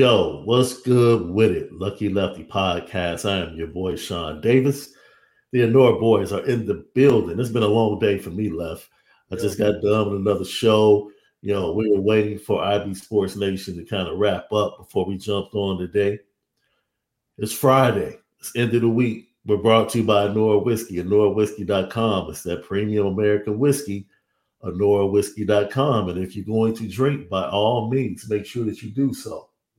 Yo, what's good with it? Lucky Lefty Podcast. I am your boy Shaun Davis. The Anora boys are in the building. It's been a long day for me, Left. I just got done with another show. You know, we were waiting for IB Sports Nation to kind of wrap up before we jumped on today. It's Friday. It's end of the week. We're brought to you by Anora Whiskey, AnoraWhiskey.com. It's that premium American whiskey, AnoraWhiskey.com. And if you're going to drink, by all means, make sure that you do so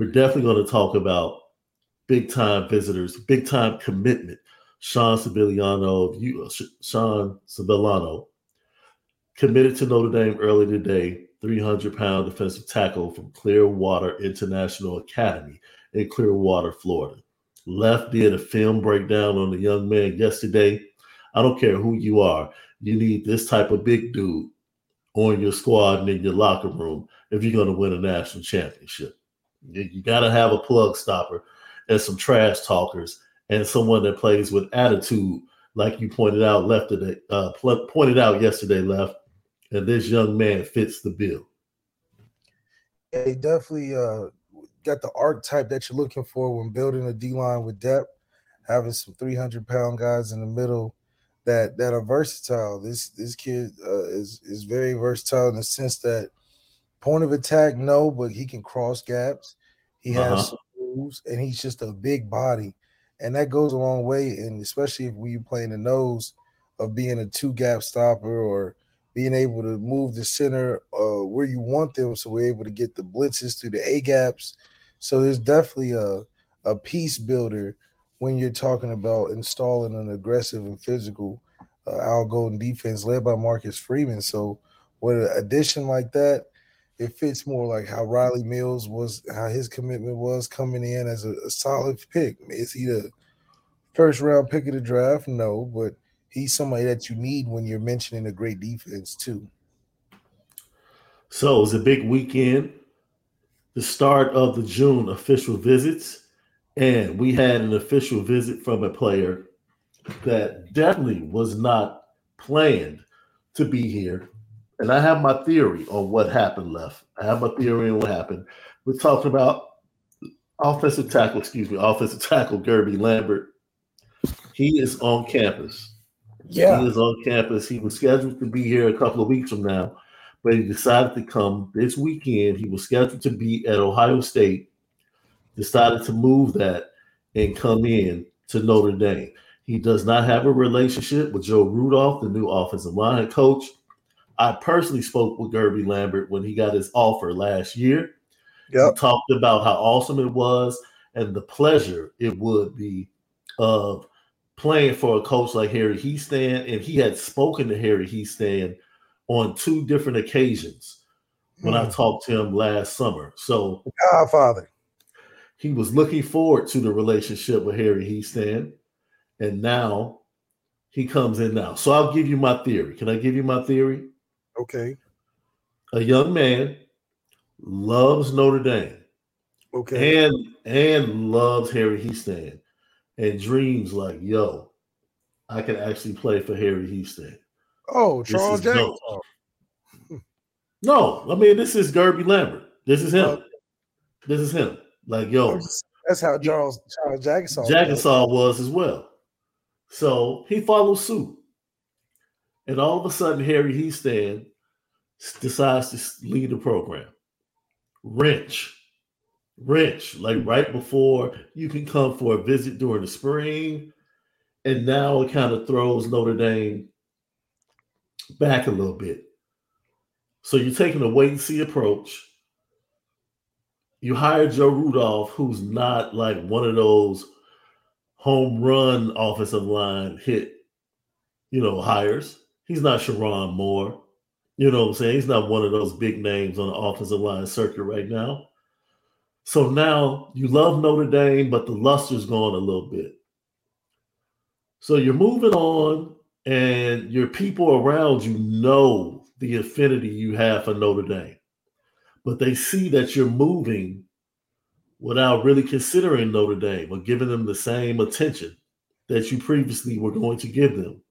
We're definitely going to talk about big time visitors, big time commitment. Sean Sibiliano, you, uh, Sean Sibiliano, committed to Notre Dame early today. 300 pound defensive tackle from Clearwater International Academy in Clearwater, Florida. Left did a film breakdown on the young man yesterday. I don't care who you are, you need this type of big dude on your squad and in your locker room if you're going to win a national championship. You, you got to have a plug stopper and some trash talkers and someone that plays with attitude, like you pointed out left today, uh, pointed out yesterday, left. And this young man fits the bill. Yeah, he definitely uh, got the archetype that you're looking for when building a D line with depth. Having some 300 pound guys in the middle that that are versatile. This this kid uh, is is very versatile in the sense that point of attack, no, but he can cross gaps. He has uh-huh. moves, and he's just a big body, and that goes a long way. And especially if we play in the nose of being a two gap stopper or being able to move the center uh, where you want them, so we're able to get the blitzes through the A gaps. So there's definitely a a piece builder when you're talking about installing an aggressive and physical uh, Al Golden defense led by Marcus Freeman. So with an addition like that, it fits more like how Riley Mills was, how his commitment was coming in as a, a solid pick. Is he the first round pick of the draft? No, but he's somebody that you need when you're mentioning a great defense too. So it was a big weekend, the start of the June official visits, and we had an official visit from a player that definitely was not planned to be here and I have my theory on what happened left. I have my theory on what happened. We're talking about offensive tackle, excuse me, offensive tackle Guerby Lambert. He is on campus. Yeah. He is on campus. He was scheduled to be here a couple of weeks from now, but he decided to come this weekend. He was scheduled to be at Ohio State, decided to move that and come in to Notre Dame. He does not have a relationship with Joe Rudolph, the new offensive line coach. I personally spoke with Guerby Lambert when he got his offer last year. Yep. talked about how awesome it was and the pleasure it would be of playing for a coach like Harry Hiestand. And he had spoken to Harry Hiestand on two different occasions when I hmm. talked to him last summer. So, Godfather. He was looking forward to the relationship with Harry Hiestand. And now he comes in now. So I'll give you my theory. Can I give you my theory? Okay. A young man loves Notre Dame. Okay. And and loves Harry Hiestand and dreams like, yo, I can actually play for Harry Hiestand. Oh, Charles Jackson. No, I mean this is Guerby Lambert. This is him. Uh, this is him. Like, yo. That's how Charles Charles Jackson Jackson was as well. So he follows suit. And all of a sudden, Harry Hiestand decides to lead the program. Wrench. Wrench, like right before you can come for a visit during the spring. And now it kind of throws Notre Dame back a little bit. So you're taking a wait and see approach. You hire Joe Rudolph, who's not like one of those home run offensive line hit, you know, hires. He's not Sharon Moore. You know what I'm saying? He's not one of those big names on the offensive line circuit right now. So now you love Notre Dame, but the luster's gone a little bit. So you're moving on, and your people around you know the affinity you have for Notre Dame. But they see that you're moving without really considering Notre Dame or giving them the same attention that you previously were going to give them.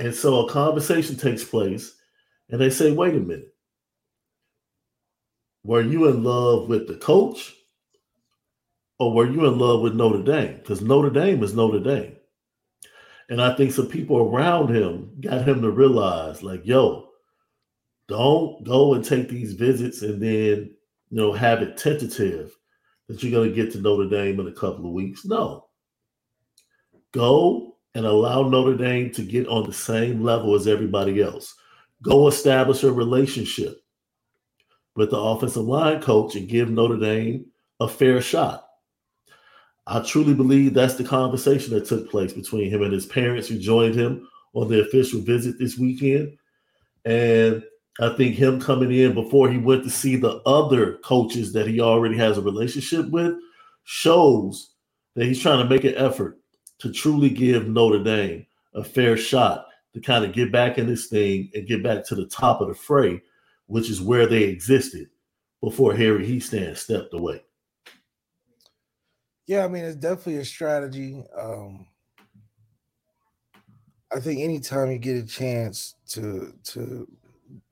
And so a conversation takes place, and they say, wait a minute. Were you in love with the coach? Or were you in love with Notre Dame? Because Notre Dame is Notre Dame. And I think some people around him got him to realize, like, yo, don't go and take these visits and then, you know, have it tentative that you're going to get to Notre Dame in a couple of weeks. No. Go and allow Notre Dame to get on the same level as everybody else. Go establish a relationship with the offensive line coach and give Notre Dame a fair shot. I truly believe that's the conversation that took place between him and his parents who joined him on the official visit this weekend. And I think him coming in before he went to see the other coaches that he already has a relationship with shows that he's trying to make an effort to truly give Notre Dame a fair shot to kind of get back in this thing and get back to the top of the fray, which is where they existed before Harry Hiestand stepped away. Yeah, I mean it's definitely a strategy. Um, I think anytime you get a chance to to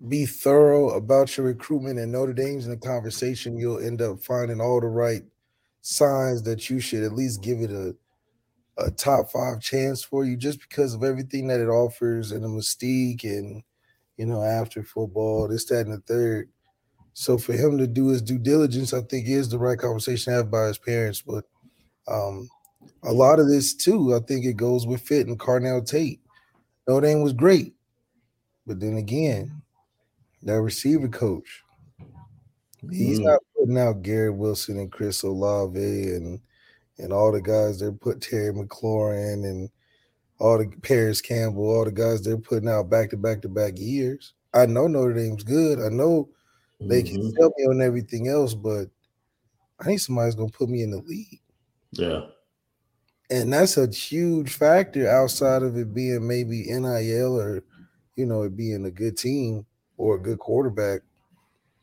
be thorough about your recruitment and Notre Dame's in the conversation, you'll end up finding all the right signs that you should at least give it a a top five chance for you just because of everything that it offers and the mystique and you know after football, this, that, and the third. So for him to do his due diligence, I think is the right conversation to have by his parents. But um, a lot of this too, I think it goes with fit and Carnell Tate. Notre Dame was great, but then again, that receiver coach, he's mm. not putting out Garrett Wilson and Chris Olave and and all the guys they're put Terry McLaurin and all the Parris Campbell, all the guys they're putting out back to back to back years. I know Notre Dame's good. I know they mm-hmm. can help me on everything else, but I need somebody's gonna put me in the league. Yeah. And that's a huge factor outside of it being maybe NIL or you know, it being a good team or a good quarterback.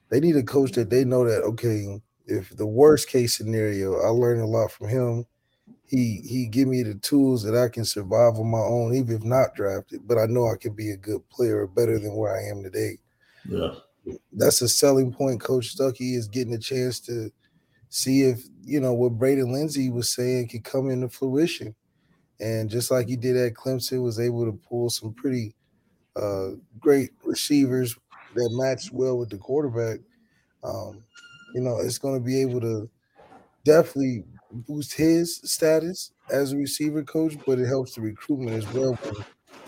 They need a coach that they know that okay, if the worst case scenario, I learned a lot from him. He he give me the tools that I can survive on my own, even if not drafted. But I know I can be a good player, better than where I am today. Yeah, that's a selling point. Coach Stuckey is getting a chance to see if you know what Braden Lenzy was saying can come into fruition, and just like he did at Clemson, was able to pull some pretty uh, great receivers that matched well with the quarterback. Um, you know, it's going to be able to definitely boost his status as a receiver coach, but it helps the recruitment as well.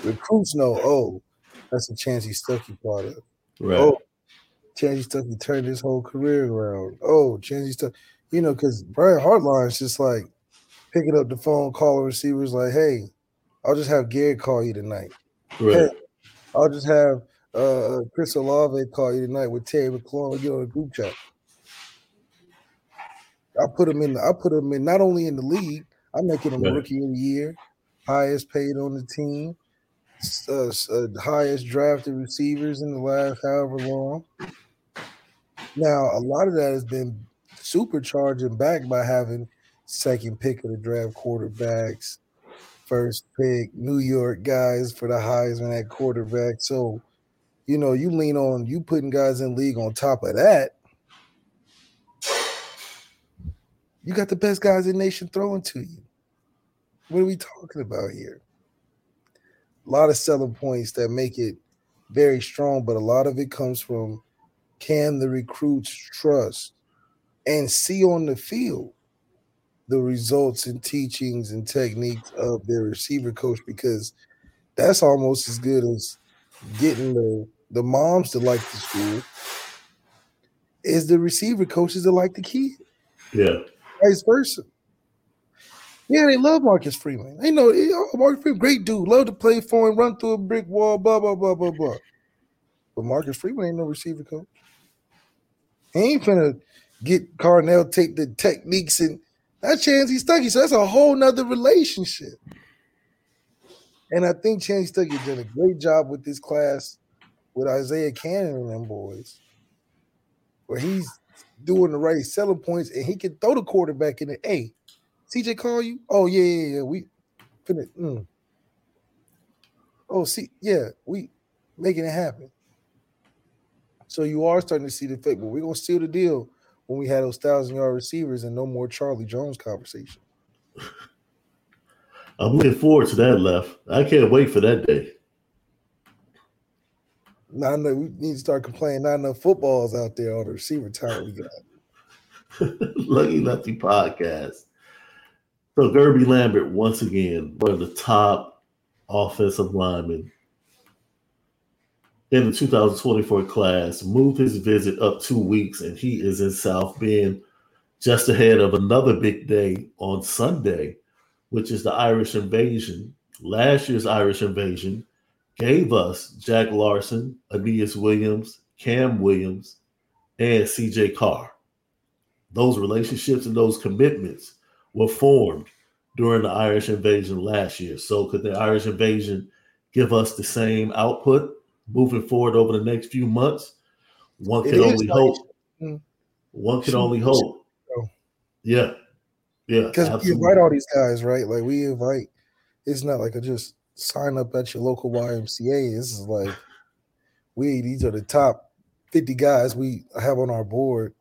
Recruits know, oh, that's a Chansi Stuckey product. Right. Oh, Chansi Stuckey turned his whole career around. Oh, Chansi Stuckey, you know, because Brian Hartline is just like picking up the phone, calling receivers like, hey, I'll just have Garrett call you tonight. Right. Hey, I'll just have uh, Chris Olave call you tonight with Terry McLaurin, get on a group chat. I put him in. The, I put him in not only in the league. I'm making him right. rookie of the year, highest paid on the team, uh, uh, highest drafted receivers in the last however long. Now a lot of that has been supercharged and back by having second pick of the draft quarterbacks, first pick New York guys for the Heisman at quarterback. So, you know, you lean on you putting guys in league on top of that You got the best guys in the nation throwing to you. What are we talking about here? A lot of selling points that make it very strong, but a lot of it comes from can the recruits trust and see on the field the results and teachings and techniques of their receiver coach because that's almost as good as getting the, the moms to like the school is the receiver coaches that like the kid. Yeah vice versa. Yeah, they love Marcus Freeman. They know oh, Marcus Freeman, great dude, love to play for him, run through a brick wall, blah blah blah blah blah. But Marcus Freeman ain't no receiver coach. He ain't finna get Carnell Tate the techniques and that Chansi Stuckey. So that's a whole nother relationship. And I think Chansi Stuckey did a great job with this class with Isaiah Cannon and them boys, where he's doing the right selling points, and he can throw the quarterback in the Hey, CJ call you? Oh yeah, yeah, yeah. We finna. Mm. Oh, see, yeah, we making it happen. So you are starting to see the effect, but we're gonna seal the deal when we had those thousand yard receivers and no more Charlie Jones conversation. I'm looking forward to that left. I can't wait for that day. Not enough, we need to start complaining. Not enough footballs out there on the receiver talent we got. Lucky Lefty podcast. So Guerby Lambert, once again, one of the top offensive linemen in the 2024 class, moved his visit up two weeks, and he is in South Bend just ahead of another big day on Sunday, which is the Irish invasion. Last year's Irish invasion gave us Jack Larsen, Aneyas Williams, Cam Williams, and CJ Carr. Those relationships and those commitments were formed during the Irish invasion last year. So, could the Irish invasion give us the same output moving forward over the next few months? One can only hope. Mm. One can only hope. Yeah. Yeah. Because we invite all these guys, right? Like we invite, it's not like a just sign up at your local YMCA. This is like we these are the top 50 guys we have on our board.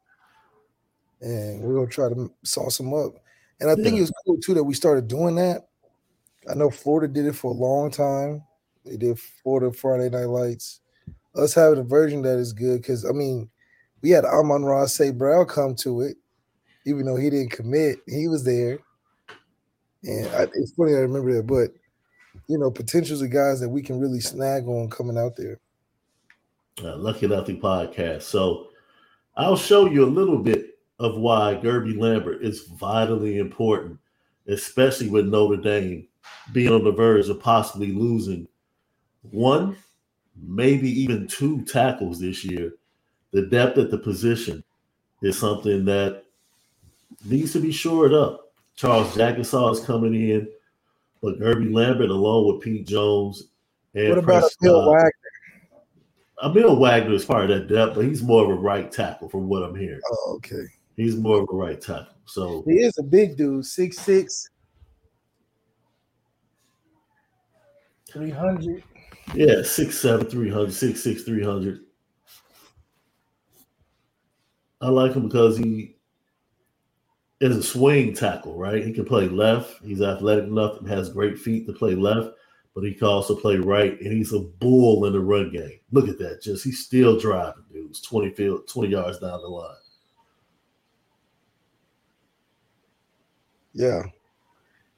And we're gonna try to sauce them up. And I think it was cool too that we started doing that I know Florida did it for a long time. They did Florida Friday Night Lights. Us having a version that is good because I mean, we had Amon-Ra St. Brown come to it, even though he didn't commit. He was there, and I, it's funny I remember that. But you know, potentials of guys that we can really snag on coming out there. Uh, Lucky Lefty podcast. So I'll show you a little bit of why Guerby Lambert is vitally important, especially with Notre Dame being on the verge of possibly losing one, maybe even two tackles this year. The depth at the position is something that needs to be shored up. Charles Jagusah is coming in, but Guerby Lambert, along with Pete Jones and what about Prescott, Bill Wagner? Emil Wagner is part of that depth, but he's more of a right tackle from what I'm hearing. Oh, okay. He's more of a right tackle. So He is a big dude, six six, three hundred. yeah, six seven, three hundred, six six, three hundred. I like him because he is a swing tackle, right? He can play left. He's athletic enough and has great feet to play left, but he can also play right, and he's a bull in the run game. Look at that. Just he's still driving dudes 20 field, 20 yards down the line. Yeah.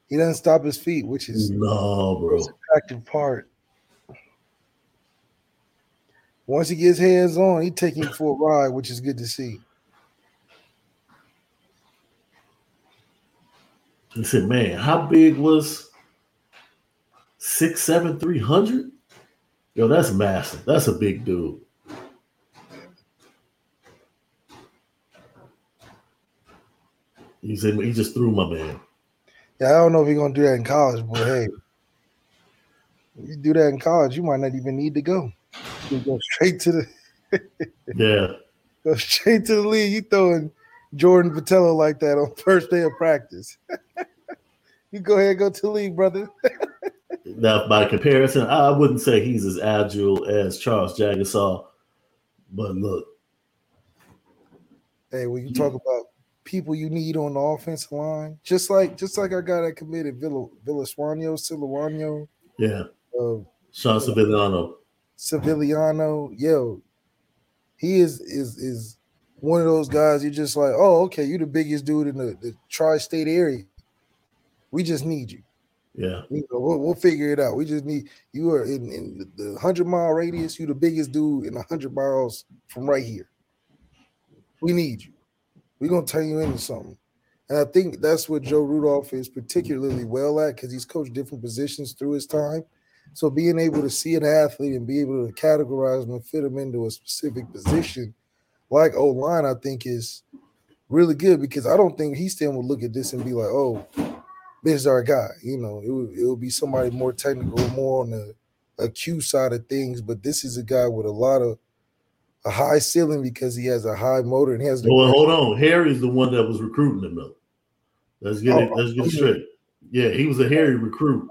He doesn't stop his feet, which is No, bro. attractive part. Once he gets hands on, he taking for a ride, which is good to see. He said, man, how big was six, seven, three hundred? Yo, that's massive. That's a big dude. He said he just threw my man. Yeah, I don't know if you're gonna do that in college, but hey, if you do that in college, you might not even need to go. You go straight to the Yeah. go straight to the league. You throwing Jordan Vitello like that on first day of practice. you go ahead go to league, brother. Now, by comparison, I wouldn't say he's as agile as Charles Jagusah, but look, Hey, when you talk about people you need on the offensive line, just like just like our guy that committed Villa Villaswano, Silawano, yeah, uh, Sean Sevillano. Civiliano, yo, he is is is one of those guys. You're just like, oh, okay, you're the biggest dude in the, the tri-state area. We just need you. Yeah, You know, we'll, we'll figure it out. We just need you are in, in the hundred mile radius. You're the biggest dude in hundred miles from right here. We need you. We're gonna turn you into something. And I think that's what Joe Rudolph is particularly well at because he's coached different positions through his time. So being able to see an athlete and be able to categorize them and fit them into a specific position, like O line, I think is really good because I don't think he still would look at this and be like, "Oh, this is our guy." You know, it would it would be somebody more technical, more on the acute side of things. But this is a guy with a lot of a high ceiling because he has a high motor and he has. the- Well, hold on. Harry's the one that was recruiting him, though. Let's get it. Oh, Let's get it straight. Yeah, he was a Harry recruit,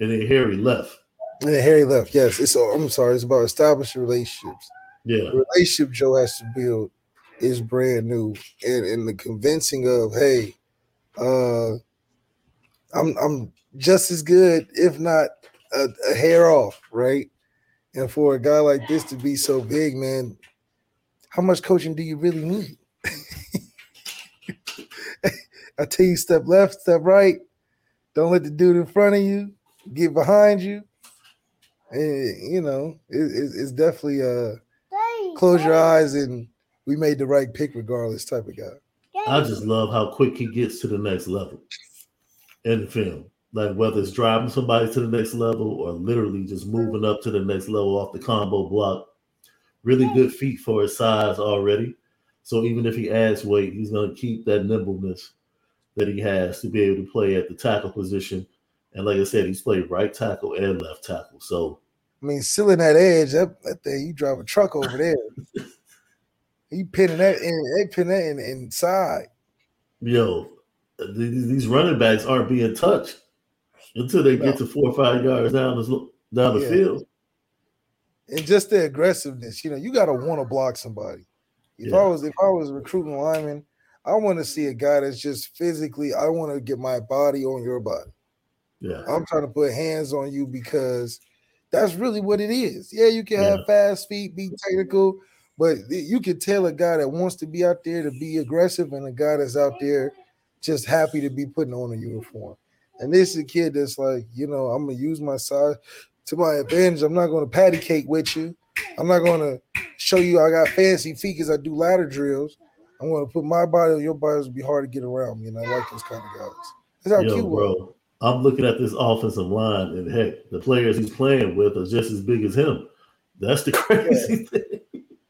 and then Harry left. And then Harry left. Yes, it's. I'm sorry. It's about establishing relationships. Yeah, the relationship Joe has to build is brand new, and and the convincing of hey, uh, I'm I'm just as good, if not a, a hair off, right? And for a guy like this to be so big, man, how much coaching do you really need? I tell you, step left, step right. Don't let the dude in front of you get behind you. And you know, it, it, it's definitely uh close your eyes and we made the right pick regardless type of guy. I just love how quick he gets to the next level in the film. Like whether it's driving somebody to the next level or literally just moving up to the next level off the combo block. Really good feet for his size already. So even if he adds weight, he's going to keep that nimbleness that he has to be able to play at the tackle position. And like I said, he's played right tackle and left tackle. So I mean, sealing that edge, that, that thing, you drive a truck over there. you pinning that in, they pin that in, inside. yo, these running backs aren't being touched until they No. get to four or five yards down the down the Yeah. field. And just the aggressiveness, you know, you gotta want to block somebody. If Yeah. I was if I was recruiting lineman, I want to see a guy that's just physically, I want to get my body on your body. Yeah. I'm trying to put hands on you because that's really what it is. Yeah, you can Yeah. have fast feet, be technical, but you can tell a guy that wants to be out there to be aggressive and a guy that's out there just happy to be putting on a uniform. And this is a kid that's like, you know, I'm gonna use my size to my advantage. I'm not gonna patty cake with you. I'm not gonna show you I got fancy feet because I do ladder drills. I'm gonna put my body on your body. It'll be hard to get around me, and I like those kind of guys. That's how Yo, cute, bro. I'm looking at this offensive line, and heck, the players he's playing with are just as big as him. That's the crazy thing.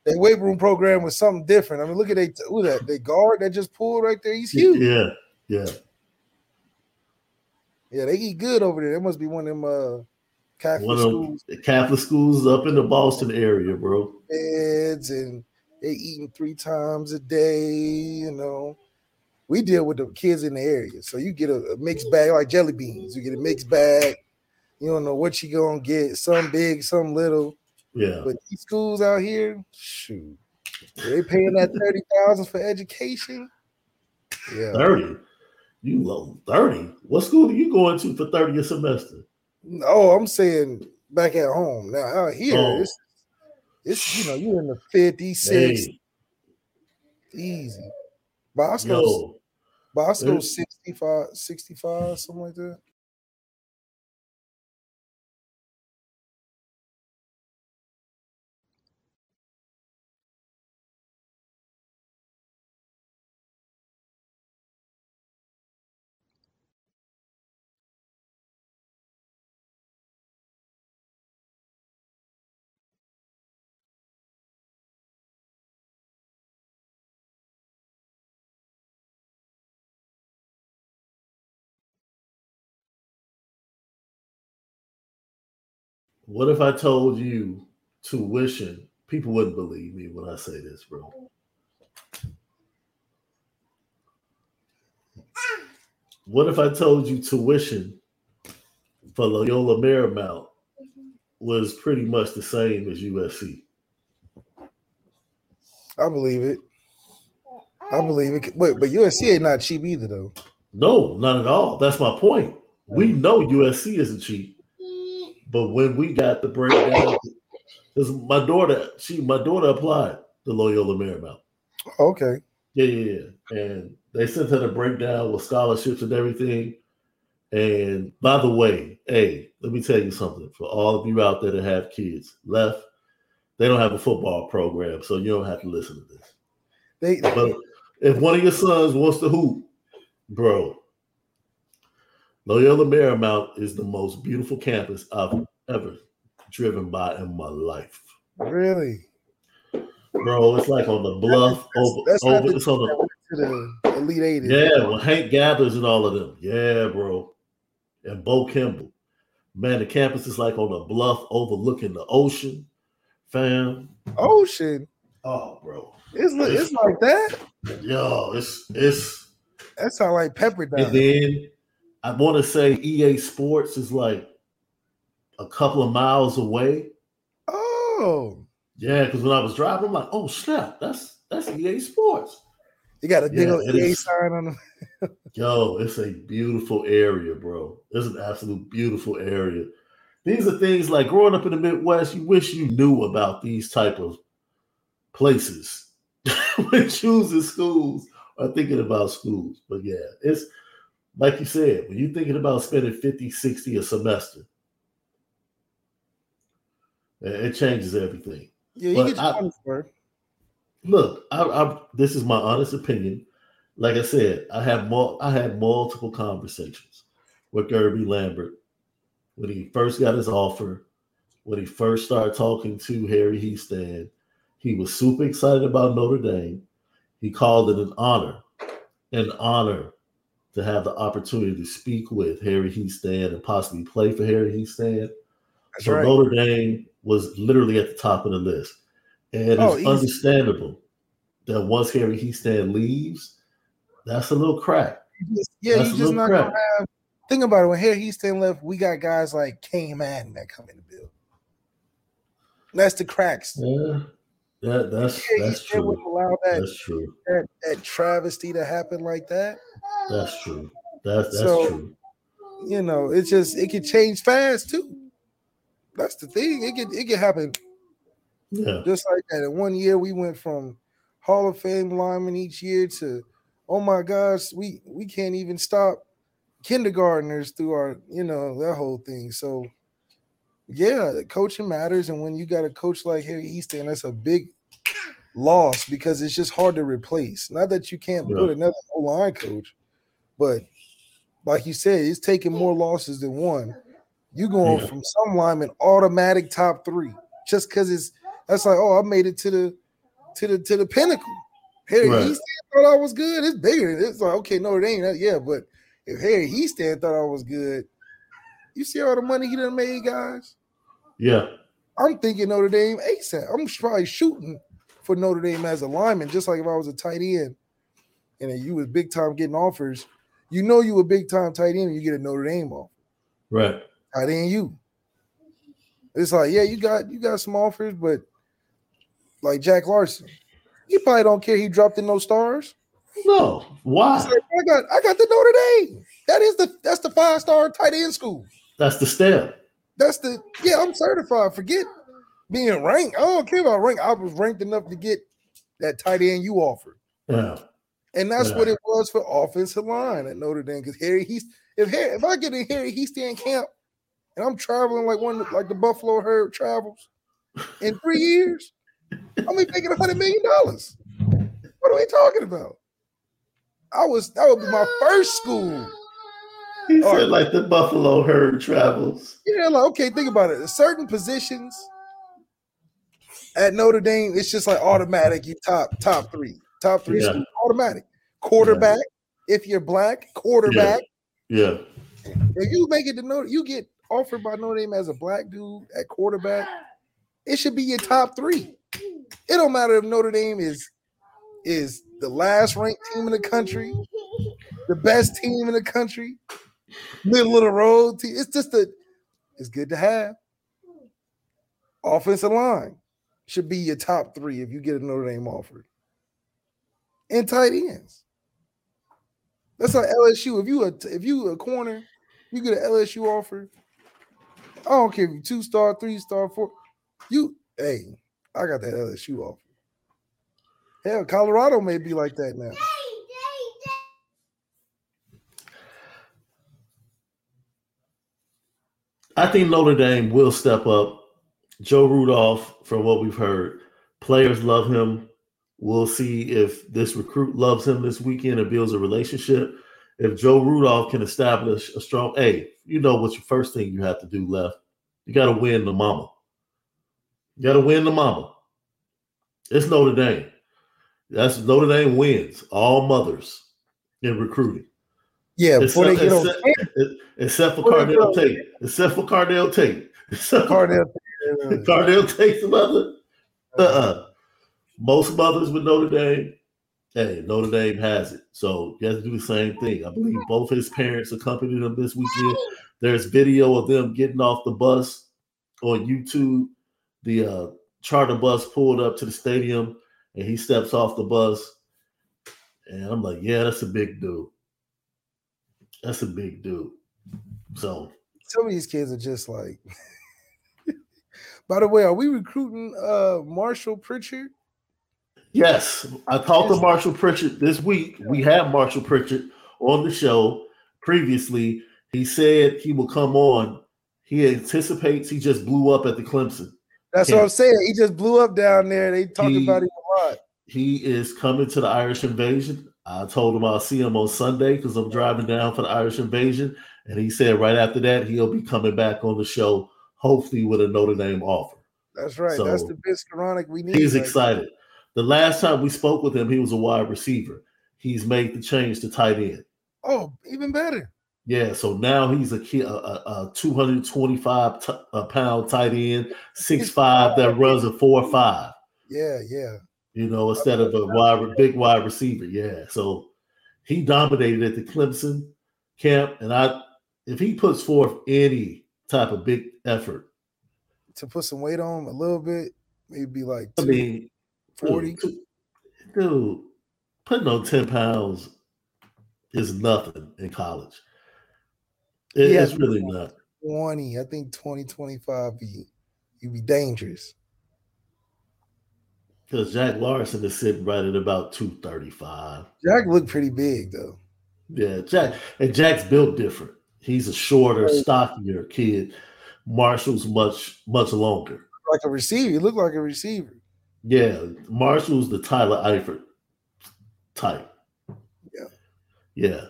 That weight room program was something different. I mean, look at they who that they guard that just pulled right there. He's huge. Yeah, yeah. Yeah, they eat good over there. That must be one of them uh Catholic One of schools the Catholic schools up in the Boston area, bro. beds and they eating three times a day, you know. We deal with the kids in the area. So you get a, a mixed bag like jelly beans. You get a mixed bag. You don't know what you gonna get, some big, some little. Yeah. But these schools out here, shoot, they paying that 30,000 for education. Yeah. 30. You low 30. What school are you going to for 30 a semester? Oh, I'm saying back at home. Now out here, Oh. it's it's you know, you're in the 56. Hey, easy. Bosco's yo, Bosco's 65, 65, something like that. What if I told you tuition? People wouldn't believe me when I say this, bro. What if I told you tuition for Loyola Marymount was pretty much the same as USC? I believe it. I believe it. Wait, but USC ain't not cheap either, though. No, not at all. That's my point. We know USC isn't cheap, but when we got the breakdown, because my daughter, she, my daughter applied to Loyola Marymount. Okay. Yeah, yeah, yeah. And they sent her the breakdown with scholarships and everything. And by the way, hey, let me tell you something for all of you out there that have kids left, they don't have a football program, so you don't have to listen to this. They, But if one of your sons wants to hoop, bro, Loyola Marymount is the most beautiful campus I've ever driven by in my life. really Bro, it's like on the bluff over, that's over the it's on the to the Elite Eight. Yeah, when Hank Gathers and all of them. Yeah, bro. And Bo Kimble. Man, the campus is like on a bluff overlooking the ocean. Fam. Ocean. Oh, bro. It's li- it's like that. Yo, it's it's That sound like Pepper and then I want to say EA Sports is like a couple of miles away. Oh, Yeah, because when I was driving, I'm like, oh snap, that's that's EA Sports. you got a big Yeah, old EA is. sign on them. Yo, it's a beautiful area, bro. It's an absolute beautiful area. These are things like growing up in the Midwest, you wish you knew about these type of places when choosing schools or thinking about schools. But yeah, it's like you said, when you're thinking about spending 50, 60 a semester, it changes everything. Yeah, you But get I- for. Look, I, I this is my honest opinion. Like I said, I have more. I had multiple conversations with Guerby Lambert when he first got his offer. When he first started talking to Harry Hiestand, he was super excited about Notre Dame. He called it an honor, an honor to have the opportunity to speak with Harry Hiestand and possibly play for Harry Hiestand. That's So right. Notre Dame was literally at the top of the list. And oh, it's Oh, easy. understandable that once Harry Hiestand leaves, that's a little crack. Yeah, That's you just not crap. gonna have. Think about it. When Harry Hiestand left, we got guys like Kane Madden that come in the build. That's the cracks. Yeah, that, that's Yeah, that's true. allow that, That's true. that that travesty to happen like that. That's true. That's that's So- true. you know, it's just it can change fast too. That's the thing. It can it can happen. Yeah. Just like that. In one year, we went from Hall of Fame lineman each year to, oh my gosh, we we can't even stop kindergartners through our, you know, that whole thing. So yeah, coaching matters. And when you got a coach like Harry Hiestand, that's a big loss because it's just hard to replace. Not that you can't Yeah. put another O line coach, but like you said, it's taking more losses than one. You going Yeah. from some lineman automatic top three just because it's that's like, oh, I made it to the to the to the pinnacle. Harry Right. Hiestand thought I was good. It's bigger. It's like, okay, no, it ain't. Yeah, but if Harry Hiestand thought I was good, you see all the money he done made, guys. Yeah. I'm thinking Notre Dame ASAP. I'm probably shooting for Notre Dame as a lineman, just like if I was a tight end and you was big time getting offers. You know you a big time tight end, and you get a Notre Dame off. Right. Tight end you. It's like, yeah, you got you got some offers, but like Jack Larsen, you probably don't care he dropped in no stars. No. Why? like, I got I got the Notre Dame. That is the that's the five star tight end school. That's the step. That's the yeah, I'm certified. Forget being ranked. I don't care about rank. I was ranked enough to get that tight end you offered. Yeah. And that's Yeah. what it was for offensive line at Notre Dame. Because Harry Heast, if Harry, if I get in Harry Hiestand camp and I'm traveling like one like the Buffalo herd travels in three years, I'm be making a hundred million dollars. What are we talking about? I was that would be my first school. He said right. like the buffalo herd travels. Yeah, like okay, think about it. Certain positions at Notre Dame, it's just like automatic. You top top three, top three, Yeah. automatic. Quarterback, if you're black, quarterback. Yeah. If you make it to Notre, you get offered by Notre Dame as a black dude at quarterback. It should be your top three. It don't matter if Notre Dame is is the last ranked team in the country, the best team in the country, middle of the road team. It's just a, it's good to have. Offensive line should be your top three if you get a Notre Dame offer. And tight ends. That's like LSU. If you a if you a corner, you get an LSU offer. I don't care if you two star, three star, four. You hey, I got that LSU offer. Hell, Colorado may be like that now. I think Notre Dame will step up. Joe Rudolph, from what we've heard, players love him. We'll see if this recruit loves him this weekend and builds a relationship. If Joe Rudolph can establish a strong, hey, you know what's your first thing you have to do left? You got to win the mama. You got to win the mama. It's Notre Dame. That's Notre Dame wins all mothers in recruiting. Yeah, before they Except, on except, except for Cardell Tate. Except for Cardell Tate. Except for Cardell. Cardell Tate's mother. Uh-uh. uh-uh. Most mothers with Notre Dame, hey, Notre Dame has it. So you have to do the same thing. I believe both his parents accompanied him this weekend. There's video of them getting off the bus on YouTube. The uh, charter bus pulled up to the stadium and he steps off the bus. And I'm like, yeah, that's a big dude. That's a big dude. So Some of these kids are just like. By the way, are we recruiting uh Marshall Pritchard? Yes, I talked to Marshall Pritchard this week. We had Marshall Pritchard on the show previously. He said he will come on. He anticipates he just blew up at the Clemson. That's what I'm saying. He just blew up down there. They talk He- about him a lot. He is coming to the Irish Invasion. I told him I'll see him on Sunday because I'm driving down for the Irish Invasion. And he said right after that, he'll be coming back on the show, hopefully with a Notre Dame offer. That's right. That's So, the Biscaronic we need. He's right excited. The last time we spoke with him, he was a wide receiver. He's made the change to tight end. Oh, even better. Yeah, so now he's a kid, a, a, a 225 t- a pound tight end, six five that runs a four five. Yeah, yeah. You know, instead of a wide big wide receiver. Yeah, so he dominated at the Clemson camp, and I if he puts forth any type of big effort, To put some weight on him a little bit, maybe like I two, mean, 40. dude, dude, putting on ten pounds is nothing in college. It, yeah, it's really not. 20. I think 2025 be you be dangerous. Because Jack Larsen is sitting right at about 235. Jack looked pretty big though. Yeah, Jack and Jack's built different. He's a shorter, stockier kid. Marshall's much, much longer. Like a receiver. He looked like a receiver. Yeah. Marshall's the Tyler Eifert type. Yeah. Yeah.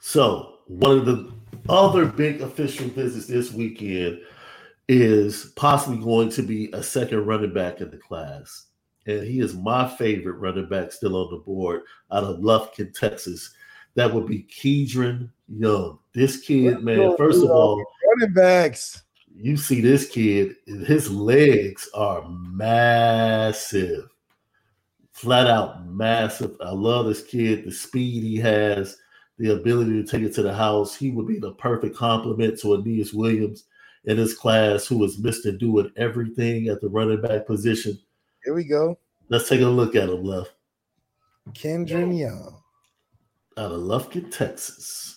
So one of the other big official visits this weekend is possibly going to be a second running back in the class. And he is my favorite running back still on the board out of Lufkin, Texas. That would be Kedren Young. This kid, man, first of all, running backs. You see this kid, his legs are massive, flat out massive. I love this kid, the speed he has the ability to take it to the house. He would be the perfect complement to Aneyas Williams in his class, who is Mr. Doing everything at the running back position. Here we go. Let's take a look at him, left. Kedren Young. Out of Lufkin, Texas.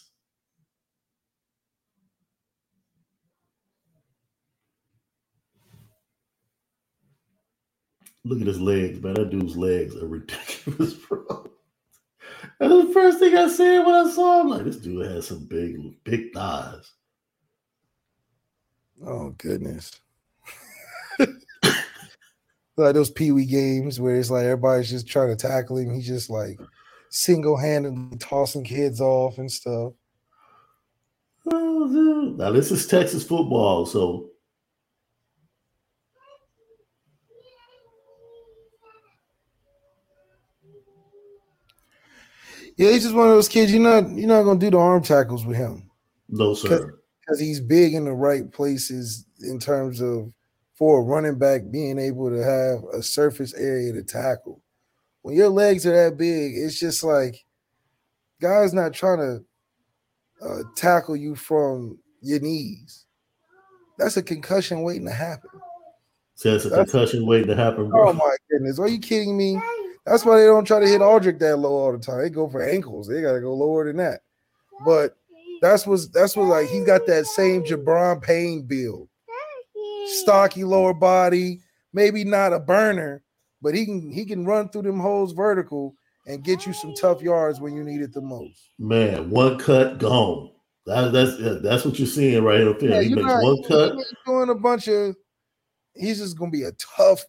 Look at his legs, man. That dude's legs are ridiculous, bro. That's the first thing I said when I saw him. Like, this dude has some big, big thighs. Oh goodness. like those Pee Wee games where it's like everybody's just trying to tackle him. He's just like single handedly tossing kids off and stuff. Oh, dude. Now this is Texas football, so Yeah, he's just one of those kids. You're not you're not gonna do the arm tackles with him. No, sir. Because he's big in the right places in terms of for a running back being able to have a surface area to tackle. When your legs are that big, it's just like guys not trying to uh, tackle you from your knees. That's a concussion waiting to happen. So that's a that's, concussion waiting to happen. Bro. Oh my goodness! Are you kidding me? That's why they don't try to hit Audric that low all the time. They go for ankles. They gotta go lower than that. But that's what's that's what like he got that same Jabron Payne build. Stocky lower body, maybe not a burner, but he can he can run through them holes vertical and get you some tough yards when you need it the most. Man, one cut gone. That, that's that's what you're seeing right up there. Yeah, he makes not, one cut. Doing a bunch of. He's just gonna be a tough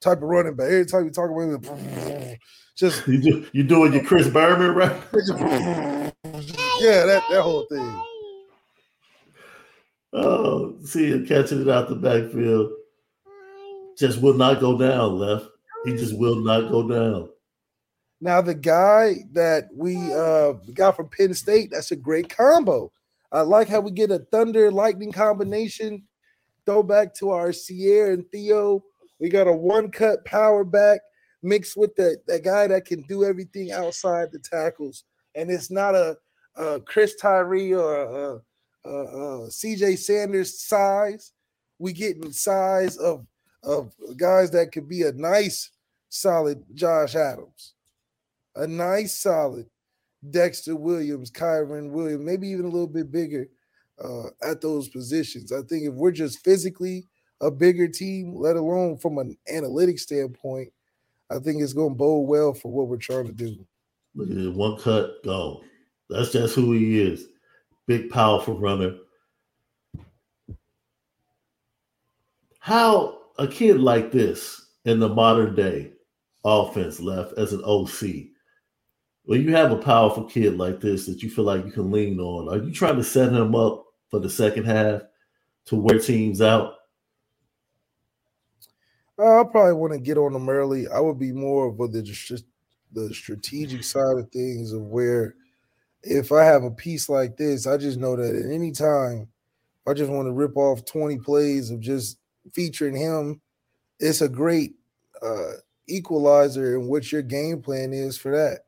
type of running back. Every time you talk about him, just you do, you doing your Chris Berman right? yeah, that that whole thing. Oh, see him catching it out the backfield. Just will not go down left. He just will not go down. Now the guy that we uh got from Penn State, that's a great combo. I like how we get a thunder lightning combination. Throw back to our Cierre and Theo we got a one cut power back mixed with the, that guy that can do everything outside the tackles. And it's not a, a Chris Tyree or a, a, a CJ Sanders size. We getting size of of guys that could be a nice, solid Josh Adams, a nice, solid Dexter Williams, Kyren Williams, maybe even a little bit bigger uh, at those positions. I think if we're just physically a bigger team, let alone from an analytic standpoint, I think it's going to bode well for what we're trying to do. Look at it, one cut, go. That's just who he is. Big, powerful runner. How a kid like this in the modern day offense left as an OC, when you have a powerful kid like this that you feel like you can lean on, are you trying to set him up for the second half to wear teams out? I probably want to get on them early. I would be more of the the strategic side of things of where if I have a piece like this, I just know that at any time, I just want to rip off 20 plays of just featuring him, it's a great uh, equalizer in what your game plan is for that.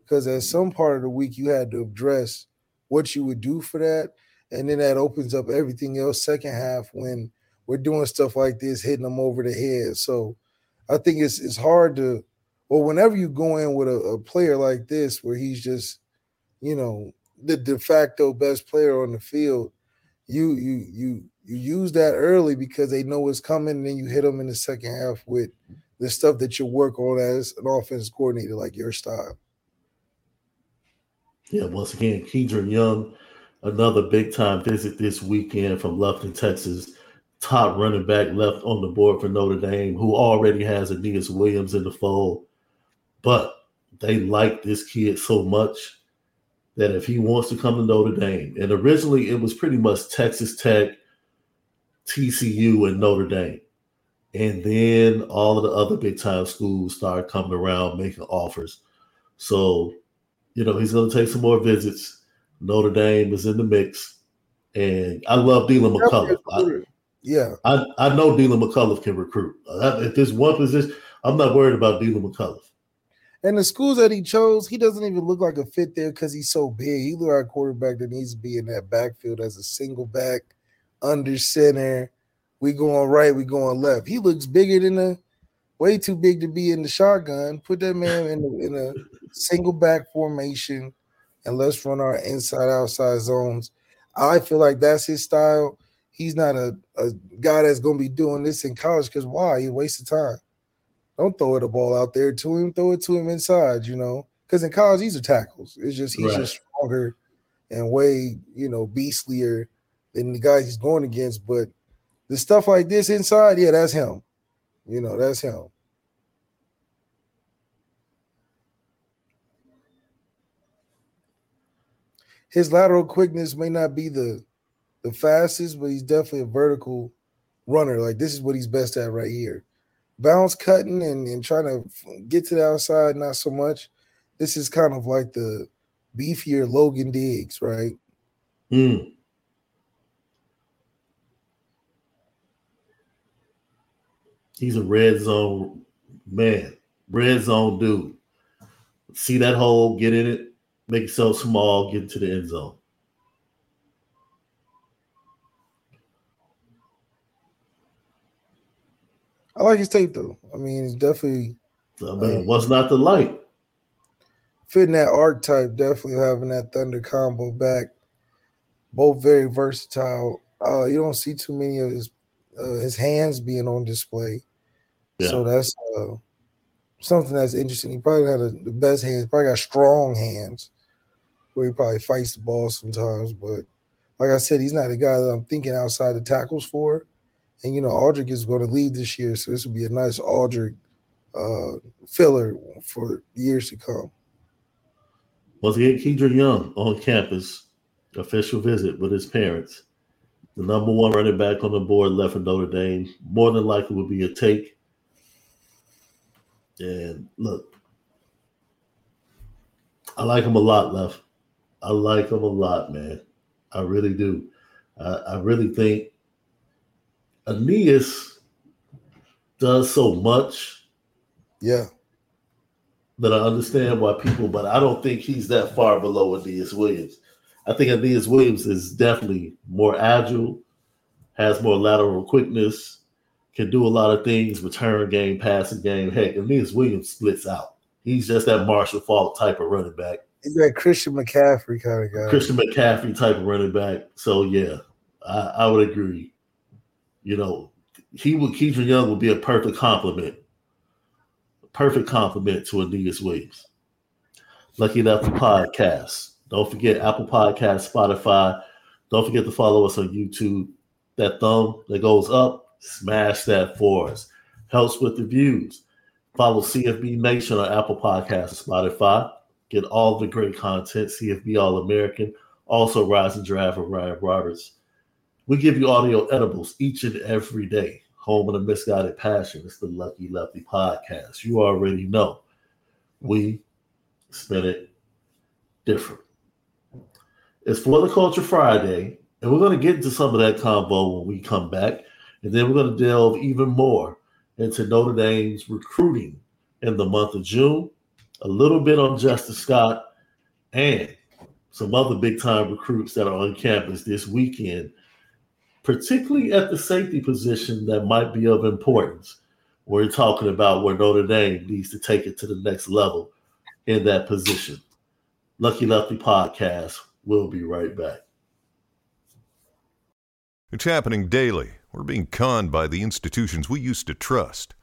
Because at some part of the week, you had to address what you would do for that. And then that opens up everything else second half when we're doing stuff like this, hitting them over the head. So I think it's it's hard to, or whenever you go in with a, a player like this, where he's just, you know, the de facto best player on the field, you you you you use that early because they know it's coming, and then you hit them in the second half with the stuff that you work on as an offense coordinator, like your style. Yeah, once again, Kedren Young, another big time visit this weekend from Lufkin, Texas. Top running back left on the board for Notre Dame, who already has Aneyas Williams in the fold. But they like this kid so much that if he wants to come to Notre Dame, and originally it was pretty much Texas Tech, TCU, and Notre Dame. And then all of the other big time schools started coming around making offers. So, you know, he's going to take some more visits. Notre Dame is in the mix. And I love Deland McCullough. Yeah. I, I know Deland McCullough can recruit. Uh, if there's one position, I'm not worried about Deland McCullough. And the schools that he chose, he doesn't even look like a fit there because he's so big. He look like a quarterback that needs to be in that backfield as a single back, under center. We going right, we going left. He looks bigger than a way too big to be in the shotgun. Put that man in in a single back formation and let's run our inside outside zones. I feel like that's his style. He's not a, a guy that's going to be doing this in college because why? He wasted time. Don't throw the ball out there to him. Throw it to him inside. You know, because in college these are tackles. It's just he's right. just stronger and way you know beastlier than the guys he's going against. But the stuff like this inside, yeah, that's him. You know, that's him. His lateral quickness may not be the the fastest, but he's definitely a vertical runner. Like this is what he's best at right here bounce cutting and, and trying to get to the outside, not so much. This is kind of like the beefier Logan Diggs, right? Mm. He's a red zone man, red zone dude. See that hole, get in it, make yourself small, get into the end zone. I like his tape though. I mean, it's definitely. I mean, what's not the light? Fitting that archetype, definitely having that Thunder combo back. Both very versatile. Uh, you don't see too many of his uh, his hands being on display, yeah. so that's uh, something that's interesting. He probably had a, the best hands. Probably got strong hands, where he probably fights the ball sometimes. But like I said, he's not a guy that I'm thinking outside the tackles for. And you know, Audric is going to leave this year, so this will be a nice Audric uh, filler for years to come. Once again, Kedren Young on campus, official visit with his parents. The number one running back on the board left for Notre Dame. More than likely would be a take. And look, I like him a lot, left. I like him a lot, man. I really do. I, I really think Aneyas does so much. Yeah. That I understand why people, but I don't think he's that far below Aneyas Williams. I think Aneyas Williams is definitely more agile, has more lateral quickness, can do a lot of things, return game, passing game. Heck, Aneyas Williams splits out. He's just that Marshall Faulk type of running back. He's that Christian McCaffrey kind of guy. Christian McCaffrey type of running back. So yeah, I, I would agree you know, he would Kedren Young would be a perfect compliment, perfect compliment to Aneyas Williams. Lucky enough for podcasts. Don't forget Apple Podcast, Spotify. Don't forget to follow us on YouTube. That thumb that goes up, smash that for us. Helps with the views. Follow CFB Nation on Apple Podcasts and Spotify. Get all the great content. CFB All American. Also, Rising Draft with Ryan Roberts. We give you audio edibles each and every day. Home of the Misguided Passion. It's the Lucky Lefty podcast. You already know. We spin it different. It's for the Culture Friday, and we're going to get into some of that combo when we come back. And then we're going to delve even more into Notre Dame's recruiting in the month of June, a little bit on Justice Scott, and some other big time recruits that are on campus this weekend particularly at the safety position that might be of importance. We're talking about where Notre Dame needs to take it to the next level in that position. Lucky Lefty Podcast. We'll be right back. It's happening daily. We're being conned by the institutions we used to trust.